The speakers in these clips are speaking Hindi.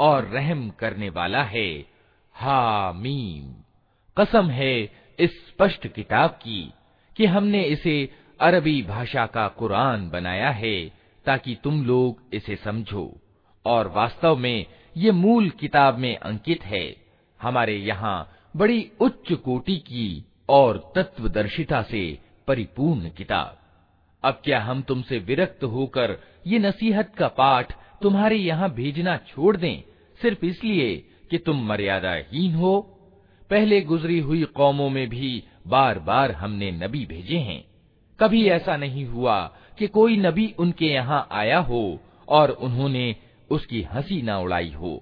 और रहम करने वाला है। हामीम। कसम है इस स्पष्ट किताब की कि हमने इसे अरबी भाषा का कुरान बनाया है ताकि तुम लोग इसे समझो। और वास्तव में ये मूल किताब में अंकित है। हमारे यहाँ बड़ी उच्च कोटि की और तत्वदर्शिता से परिपूर्ण किताब। अब क्या हम तुमसे विरक्त होकर ये नसीहत का पाठ तुम्हारे यहाँ भेजना छोड़ दें? सिर्फ इसलिए कि तुम मर्यादाहीन हो पहले गुजरी हुई कौमों में भी बार बार हमने नबी भेजे हैं कभी ऐसा नहीं हुआ कि कोई नबी उनके यहाँ आया हो और उन्होंने उसकी हंसी न उड़ाई हो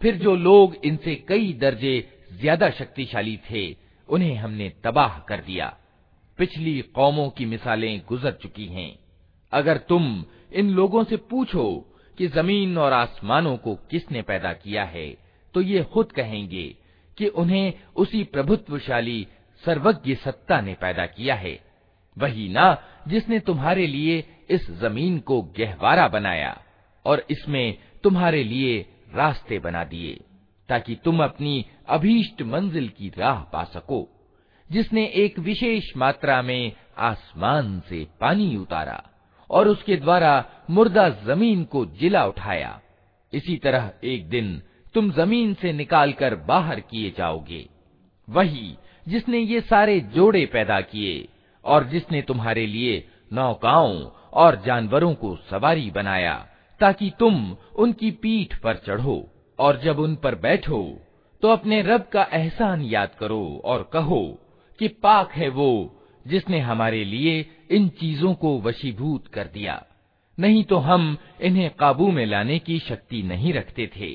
फिर जो लोग इनसे कई दर्जे ज्यादा शक्तिशाली थे उन्हें हमने तबाह कर दिया पिछली कौमों की मिसालें गुजर चुकी हैं। अगर तुम इन लोगों से पूछो कि ज़मीन और आसमानों को किसने पैदा किया है तो ये खुद कहेंगे कि उन्हें उसी प्रभुत्वशाली सर्वज्ञ सत्ता ने पैदा किया है। वही ना जिसने तुम्हारे लिए इस ज़मीन को गहवारा बनाया और इसमें तुम्हारे लिए रास्ते बना दिए, ताकि तुम अपनी अभीष्ट मंजिल की राह पा सको। जिसने एक विशेष मात्रा में आसमान से पानी उतारा और उसके द्वारा मुर्दा ज़मीन को जिला उठाया। इसी तरह एक दिन तुम ज़मीन से निकालकर बाहर किए जाओगे। वही जिसने ये सारे जोड़े पैदा किए और जिसने तुम्हारे लिए नौकाओं और जानवरों को सवारी बनाया ताकि तुम उनकी पीठ पर चढ़ो और जब उन पर बैठो तो अपने रब का एहसान याद करो और कहो कि पाक है वो जिसने हमारे लिए इन चीजों को वशीभूत कर दिया नहीं तो हम इन्हें काबू में लाने की शक्ति नहीं रखते थे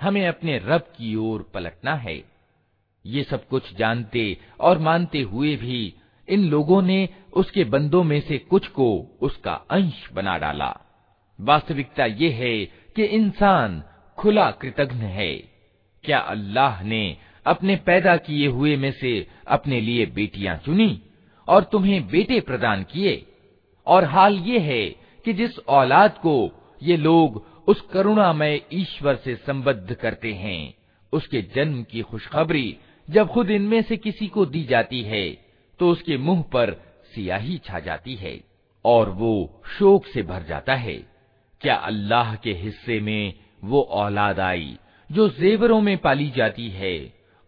हमें अपने रब की ओर पलटना है। ये सब कुछ जानते और मानते हुए भी इन लोगों ने उसके बंदों में से कुछ को उसका अंश बना डाला। वास्तविकता ये है कि इंसान खुला कृतघ्न है। क्या अल्लाह ने अपने पैदा किए हुए में से अपने लिए बेटियाँ चुनी और तुम्हें बेटे प्रदान किए? और हाल ये है कि जिस औलाद को ये लोग उस करुणामय ईश्वर से संबद्ध करते हैं। उसके जन्म की खुशखबरी जब खुद इनमें से किसी को दी जाती है तो उसके मुँह पर सियाही छा जाती है और वो शोक से भर जाता है। क्या अल्लाह के हिस्से में वो औलाद आई जो जेवरों में पाली जाती है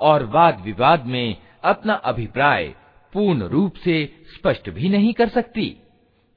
और वाद विवाद में अपना अभिप्राय पूर्ण रूप से स्पष्ट भी नहीं कर सकती?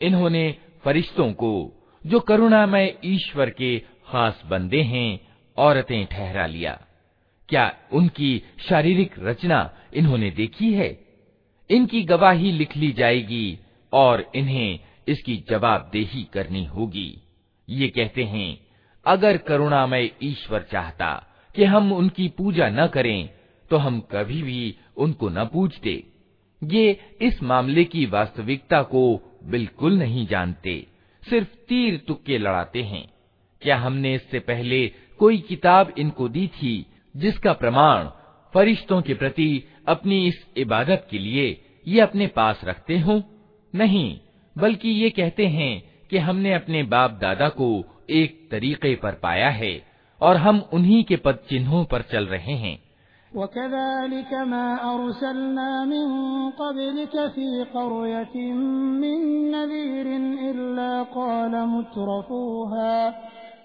इन्होंने फरिश्तों को जो करुणामय ईश्वर के खास बंदे हैं औरतें ठहरा लिया क्या उनकी शारीरिक रचना इन्होंने देखी है? इनकी गवाही लिख ली जाएगी और इन्हें इसकी जवाबदेही करनी होगी। ये कहते हैं, अगर करुणामय ईश्वर चाहता कि हम उनकी पूजा न करें तो हम कभी भी उनको न पूजते। ये इस मामले की वास्तविकता को बिल्कुल नहीं जानते, सिर्फ़ तीर तुक्के लड़ाते हैं। क्या हमने इससे पहले कोई किताब इनको दी थी जिसका प्रमाण फरिश्तों के प्रति अपनी इस इबादत के लिए ये अपने पास रखते हो? नहीं, बल्कि ये कहते हैं कि हमने अपने बाप दादा को एक तरीके पर पाया है और हम उन्हीं के पद चिन्हों पर चल रहे हैं।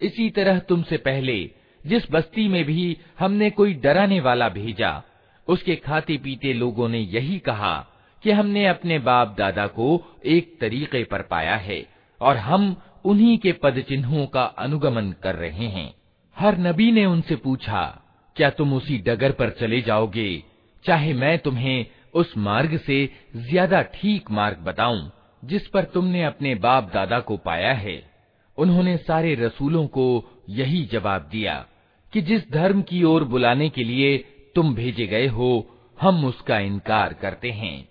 इसी तरह तुमसे पहले जिस बस्ती में भी हमने कोई डराने वाला भेजा उसके खाते पीते लोगों ने यही कहा कि हमने अपने बाप दादा को एक तरीके पर पाया है और हम उन्हीं के पद चिन्हों का अनुगमन कर रहे हैं। हर नबी ने उनसे पूछा, क्या तुम उसी डगर पर चले जाओगे? चाहे मैं तुम्हें उस मार्ग से ज़्यादा ठीक मार्ग बताऊँ, जिस पर तुमने अपने बाप दादा को पाया है। उन्होंने सारे रसूलों को यही जवाब दिया कि जिस धर्म की ओर बुलाने के लिए तुम भेजे गए हो, हम उसका इनकार करते हैं।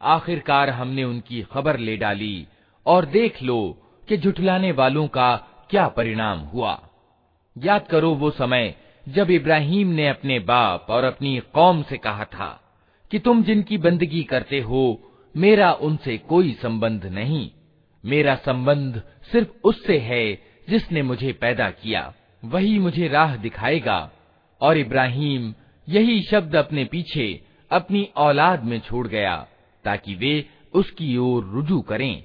आखिरकार हमने उनकी खबर ले डाली और देख लो कि झुठलाने वालों का क्या परिणाम हुआ। याद करो वो समय जब इब्राहिम ने अपने बाप और अपनी कौम से कहा था कि तुम जिनकी बंदगी करते हो, मेरा उनसे कोई संबंध नहीं। मेरा संबंध सिर्फ़ उससे है जिसने मुझे पैदा किया। वही मुझे राह दिखाएगा। और इब्राहिम यही शब्द अपने पीछे अपनी औलाद में छोड़ गया, ताकि वे उसकी ओर रुजू करें।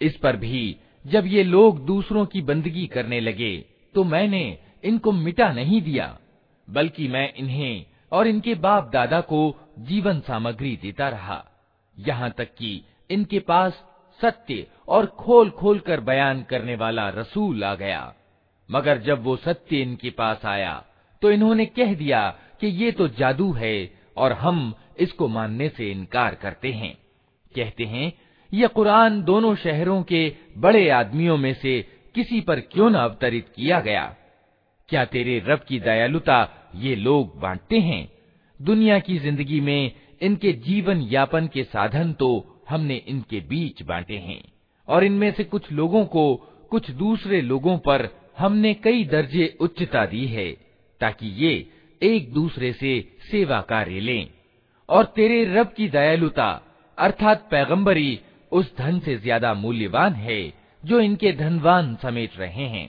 इस पर भी जब ये लोग दूसरों की बंदगी करने लगे तो मैंने इनको मिटा नहीं दिया बल्कि मैं इन्हें और इनके बाप दादा को जीवन सामग्री देता रहा यहाँ तक कि इनके पास सत्य और खोल खोल कर बयान करने वाला रसूल आ गया मगर जब वो सत्य इनके पास आया तो इन्होंने कह दिया कि ये तो जादू है और हम इसको मानने से इनकार करते हैं। कहते हैं, यह कुरान दोनों शहरों के बड़े आदमियों में से किसी पर क्यों न अवतरित किया गया? क्या तेरे रब की दयालुता ये लोग बांटते हैं? दुनिया की ज़िंदगी में इनके जीवन यापन के साधन तो हमने इनके बीच बांटे हैं, और इनमें से कुछ लोगों को कुछ दूसरे लोगों पर हमने कई दर्जे उच्चता दी है, ताकि ये एक दूसरे से सेवा कार्य लें और तेरे रब की दयालुता अर्थात पैगंबरी उस धन से ज्यादा मूल्यवान है जो इनके धनवान समेट रहे हैं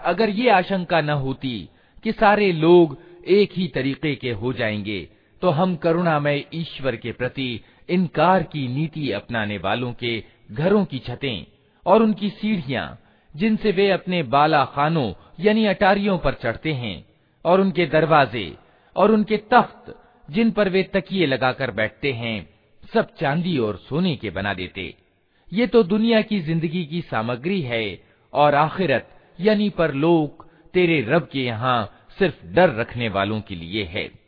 अगर ये आशंका न होती कि सारे लोग एक ही तरीके के हो जाएंगे तो हम करुणामय ईश्वर के प्रति इनकार की नीति अपनाने वालों के घरों की छतें और उनकी सीढ़ियां जिनसे वे अपने बाला खानों यानी अटारियों पर चढ़ते हैं और उनके दरवाजे और उनके तख्त जिन पर वे तकिए लगाकर बैठते हैं, सब चांदी और सोने के बना देते। ये तो दुनिया की ज़िंदगी की सामग्री है, और आखिरत, यानी पर परलोक तेरे रब के यहाँ सिर्फ़ डर रखने वालों के लिए है।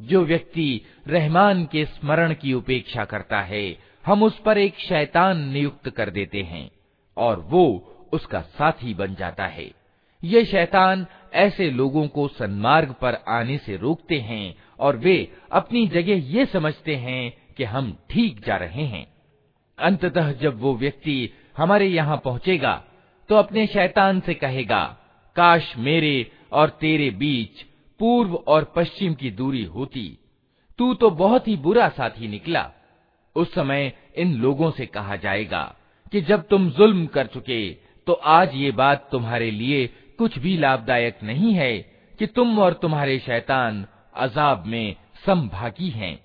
जो व्यक्ति रहमान के स्मरण की उपेक्षा करता है, हम उस पर एक शैतान नियुक्त कर देते हैं, और वो उसका साथी बन जाता है। ये शैतान ऐसे लोगों को सन्मार्ग पर आने से रोकते हैं, और वे अपनी जगह ये समझते हैं कि हम ठीक जा रहे हैं। अंततः जब वो व्यक्ति हमारे यहाँ पहुँचेगा तो अपने शैतान से कहेगा, काश मेरे और तेरे बीच पूर्व और पश्चिम की दूरी होती। तू तो बहुत ही बुरा साथी निकला। उस समय इन लोगों से कहा जाएगा कि जब तुम जुल्म कर चुके तो आज ये बात तुम्हारे लिए कुछ भी लाभदायक नहीं है कि तुम और तुम्हारे शैतान अजाब में संभागी हैं।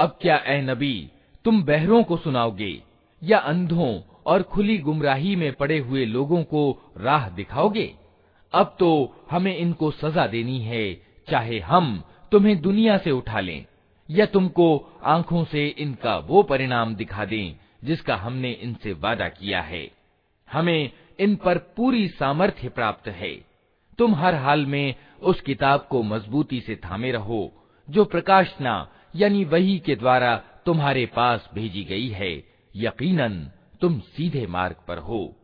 अब क्या ए नबी, तुम बहरों को सुनाओगे, या अंधों और खुली गुमराही में पड़े हुए लोगों को राह दिखाओगे? अब तो हमें इनको सजा देनी है, चाहे हम तुम्हें दुनिया से उठा लें, या तुमको आँखों से इनका वो परिणाम दिखा दें, जिसका हमने इनसे वादा किया है। हमें इन पर पूरी सामर्थ्य प्राप्त है। तुम हर हाल में उस किताब को मजबूती से थामे रहो, जो प्रकाशना यानी वही के द्वारा तुम्हारे पास भेजी गई है। यकीनन, तुम सीधे मार्ग पर हो।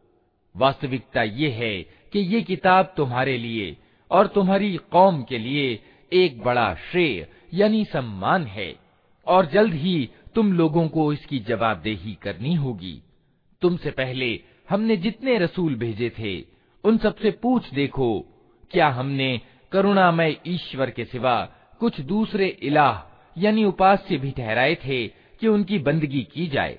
वास्तविकता ये है कि ये किताब तुम्हारे लिए और तुम्हारी कौम के लिए एक बड़ा श्रेय, यानी सम्मान है। और जल्द ही तुम लोगों को इसकी जवाबदेही करनी होगी। तुमसे पहले हमने जितने रसूल भेजे थे, उन सबसे पूछ देखो, क्या हमने करुणामय ईश्वर के सिवा कुछ दूसरे इलाह यानी उपास्य भी ठहराए थे कि उनकी बंदगी की जाए।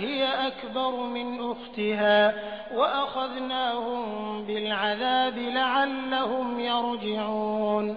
हिय अकबर मिन उख्तिहा वअखज़नाहुम बिलअज़ाब लअल्लहुम यरजिऊन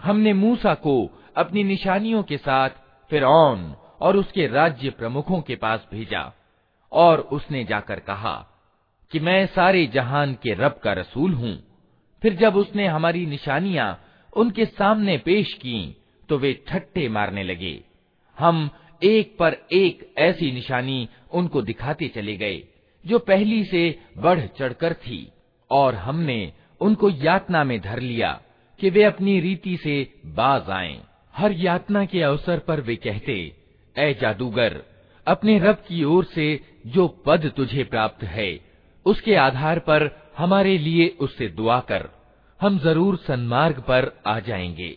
हमने मूसा को अपनी निशानियों के साथ फिरौन और उसके राज्य प्रमुखों के पास भेजा और उसने जाकर कहा कि मैं सारे जहान के रब का रसूल हूँ। फिर जब उसने हमारी निशानियाँ उनके सामने पेश की तो वे ठट्टे मारने लगे। हम एक पर एक ऐसी निशानी उनको दिखाते चले गए, जो पहली से बढ़ चढ़कर थी, और हमने उनको यातना में धर लिया कि वे अपनी रीति से बाज आए। हर यातना के अवसर पर वे कहते ए जादूगर, अपने रब की ओर से जो पद तुझे प्राप्त है उसके आधार पर हमारे लिए उससे दुआ कर हम जरूर सन्मार्ग पर आ जाएंगे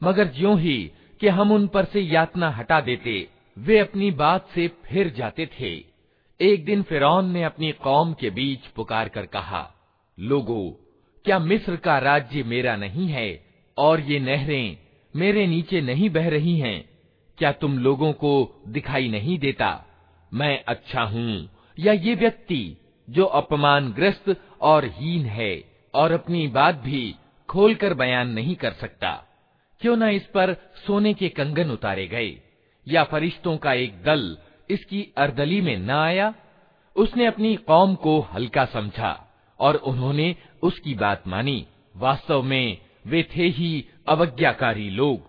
मगर ज्यों ही कि हम उन पर से यातना हटा देते वे अपनी बात से फिर जाते थे एक दिन फिरौन ने अपनी कौम के बीच पुकार कर कहा लोगो क्या मिस्र का राज्य मेरा नहीं है और ये नहरें मेरे नीचे नहीं बह रही हैं क्या तुम लोगों को दिखाई नहीं देता? मैं अच्छा हूँ। या ये व्यक्ति जो अपमानग्रस्त और हीन है और अपनी बात भी खोलकर बयान नहीं कर सकता, क्यों न इस पर सोने के कंगन उतारे गए? या फरिश्तों का एक दल इसकी अर्दली में न आया? उसने अपनी कौम को हल्का समझा और उन्होंने उसकी बात मानी। वास्तव में वे थे ही अवज्ञाकारी लोग।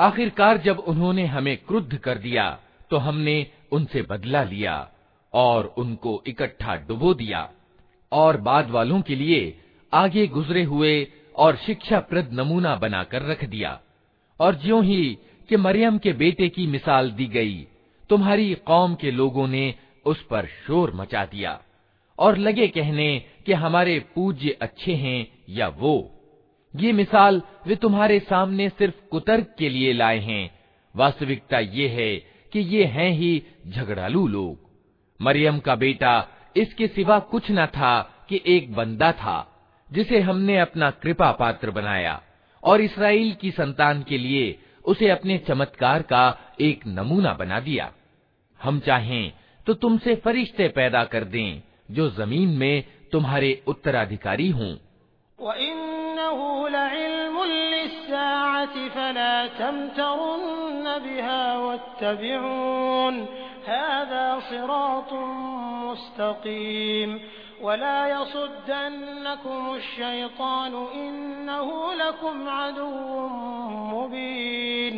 आखिरकार जब उन्होंने हमें क्रुद्ध कर दिया तो हमने उनसे बदला लिया और उनको इकट्ठा डुबो दिया और बाद वालों के लिए आगे गुजरे हुए और शिक्षाप्रद नमूना बनाकर रख दिया। और ज्यो ही कि मरियम के बेटे की मिसाल दी गई, तुम्हारी कौम के लोगों ने उस पर शोर मचा दिया। और लगे कहने कि हमारे पूज्य अच्छे हैं या वो। ये मिसाल वे तुम्हारे सामने सिर्फ़ कुतर्क के लिए लाए हैं। वास्तविकता ये है कि ये हैं ही झगड़ालू लोग। मरियम का बेटा इसके सिवा कुछ न था कि एक बंदा था, जिसे हमने अपना कृपा पात्र बनाया और इसराइल की संतान के लिए उसे अपने चमत्कार का एक नमूना बना दिया। हम चाहें तो तुमसे फरिश्ते पैदा कर दें जो जमीन में तुम्हारे उत्तराधिकारी हों वला यसुद्दन्नकुम शैतान इन्नहु लकुम अदुव्वुम मुबीन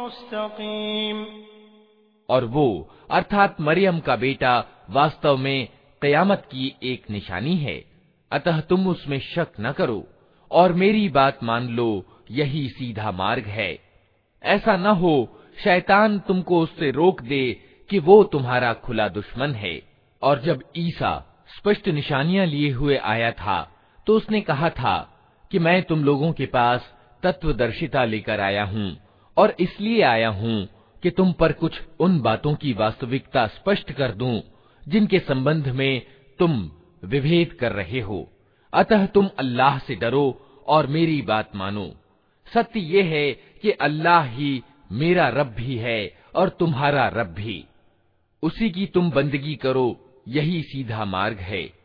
मुस्तकीम और वो अर्थात मरियम का बेटा, वास्तव में कयामत की एक निशानी है। अतः तुम उसमें शक न करो, और मेरी बात मान लो, यही सीधा मार्ग है। ऐसा न हो, शैतान तुमको उससे रोक दे कि वो तुम्हारा खुला दुश्मन है। और जब ईसा स्पष्ट निशानियाँ लिए हुए आया था तो उसने कहा था कि मैं तुम लोगों के पास तत्वदर्शिता लेकर आया हूँ, और इसलिए आया हूँ कि तुम पर कुछ उन बातों की वास्तविकता स्पष्ट कर दूँ, जिनके संबंध में तुम विभेद कर रहे हो। अतः तुम अल्लाह से डरो और मेरी बात मानो। सत्य ये है कि अल्लाह ही मेरा रब भी है और तुम्हारा रब भी। उसी की तुम बंदगी करो, यही सीधा मार्ग है।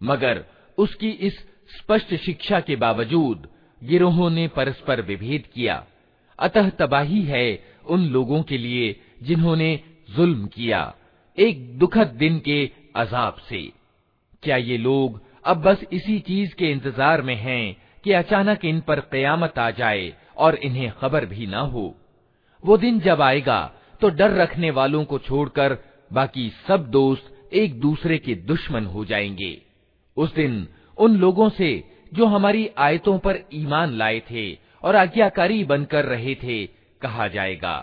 मगर उसकी इस स्पष्ट शिक्षा के बावजूद गिरोहों ने परस्पर विभेद किया अतः तबाही है उन लोगों के लिए जिन्होंने जुल्म किया एक दुखद दिन के अजाब से। क्या ये लोग अब बस इसी चीज़ के इंतज़ार में हैं कि अचानक इन पर कयामत आ जाए और इन्हें खबर भी ना हो? वो दिन जब आएगा तो डर रखने वालों को छोड़कर बाकी सब दोस्त एक दूसरे के दुश्मन हो जाएँगे। उस दिन उन लोगों से जो हमारी आयतों पर ईमान लाए थे और आज्ञाकारी बनकर रहे थे, कहा जाएगा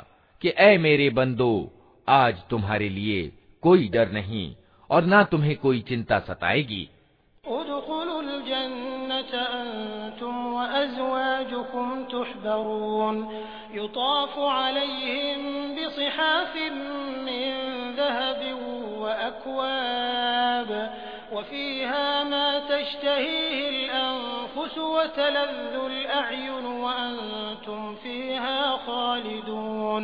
कि ए मेरे बंदो, आज तुम्हारे लिए कोई डर नहीं और ना तुम्हें कोई चिंता सताएगी वफ़ीहा मा तश्तहीहि अल-अनफुस वतलज़्ज़ु अल-अ'युन वअंतुम फ़ीहा ख़ालिदून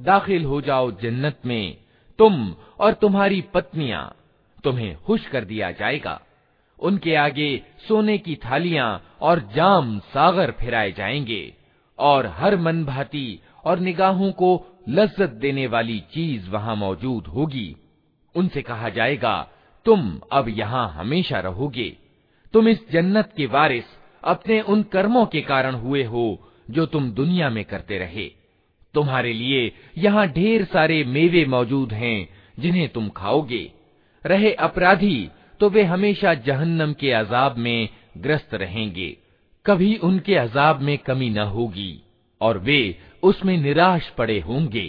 दाखिल हो जाओ जन्नत में, तुम और तुम्हारी पत्नियाँ। तुम्हें खुश कर दिया जाएगा। उनके आगे सोने की थालियाँ और जाम सागर फिराए जाएँगे और हर मन भाती और निगाहों को लज्जत देने वाली चीज़ वहाँ मौजूद होगी। उनसे कहा जाएगा, तुम अब यहाँ हमेशा रहोगे। तुम इस जन्नत के वारिस अपने उन कर्मों के कारण हुए हो जो तुम दुनिया में करते रहे। तुम्हारे लिए यहाँ ढेर सारे मेवे मौजूद हैं, जिन्हें तुम खाओगे। रहे अपराधी तो वे हमेशा जहन्नम के अजाब में ग्रस्त रहेंगे। कभी उनके अजाब में कमी न होगी, और वे उसमें निराश पड़े होंगे।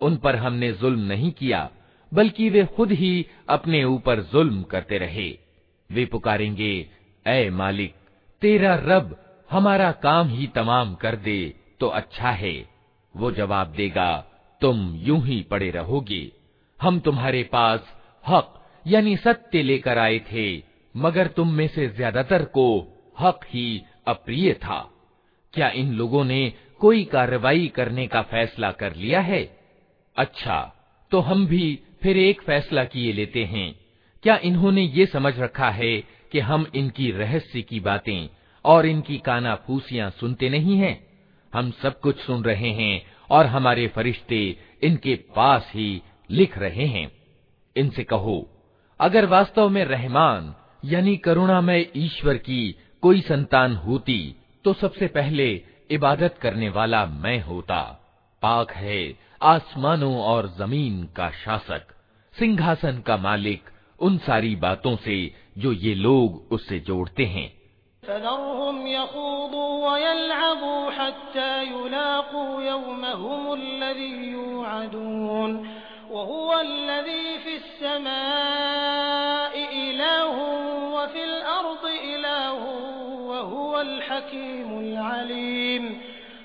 उन पर हमने जुल्म नहीं किया बल्कि वे खुद ही अपने ऊपर जुल्म करते रहे वे पुकारेंगे ऐ मालिक, तेरा रब हमारा काम ही तमाम कर दे तो अच्छा है। वो जवाब देगा, तुम यूँ ही पड़े रहोगे। हम तुम्हारे पास हक, यानी सत्य लेकर आए थे, मगर तुम में से ज़्यादातर को हक ही अप्रिय था। क्या इन लोगों ने कोई कार्रवाई करने का फैसला कर लिया है? अच्छा तो हम भी फिर एक फैसला किए लेते हैं। क्या इन्होंने ये समझ रखा है कि हम इनकी रहस्य की बातें और इनकी काना फूसियाँ सुनते नहीं हैं। हम सब कुछ सुन रहे हैं और हमारे फरिश्ते इनके पास ही लिख रहे हैं। इनसे कहो, अगर वास्तव में रहमान, यानी करुणामय ईश्वर की कोई संतान होती तो सबसे पहले इबादत करने वाला मैं होता। पाक है आसमानों और ज़मीन का शासक, सिंहासन का मालिक उन सारी बातों से जो ये लोग उससे जोड़ते हैं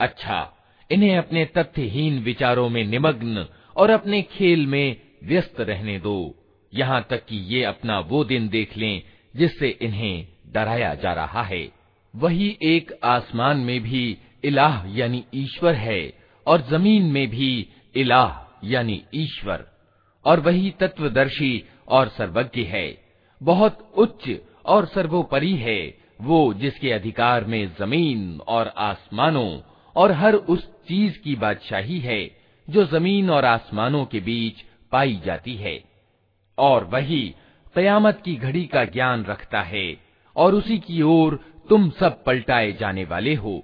अच्छा इन्हें अपने तथ्यहीन विचारों में निमग्न और अपने खेल में व्यस्त रहने दो यहाँ तक कि ये अपना वो दिन देख लें जिससे इन्हें डराया जा रहा है वही एक आसमान में भी इलाह यानी ईश्वर है और ज़मीन में भी इलाह, यानी ईश्वर, और वही तत्वदर्शी और सर्वज्ञ है। बहुत उच्च और सर्वोपरि है वो जिसके अधिकार में ज़मीन और आसमानों और हर उस चीज़ की बादशाही है, जो ज़मीन और आसमानों के बीच पाई जाती है। और वही कयामत की घड़ी का ज्ञान रखता है, और उसी की ओर तुम सब पलटाए जाने वाले हो।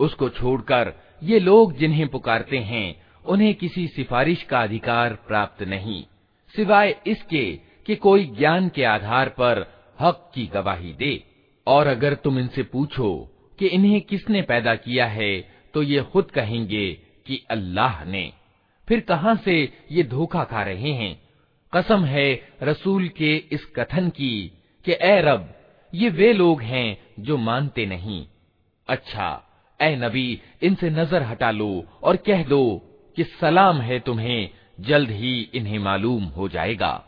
उसको छोड़कर ये लोग जिन्हें पुकारते हैं, उन्हें किसी सिफारिश का अधिकार प्राप्त नहीं, सिवाय इसके कि कोई ज्ञान के आधार पर हक की गवाही दे। और अगर तुम इनसे पूछो कि इन्हें किसने पैदा किया है तो ये खुद कहेंगे कि अल्लाह ने। फिर कहाँ से ये धोखा खा रहे हैं? कसम है रसूल के इस कथन की कि, ए रब, ये वे लोग हैं जो मानते नहीं। अच्छा ए नबी, इनसे नज़र हटा लो और कह दो कि सलाम है तुम्हें, जल्द ही इन्हें मालूम हो जाएगा।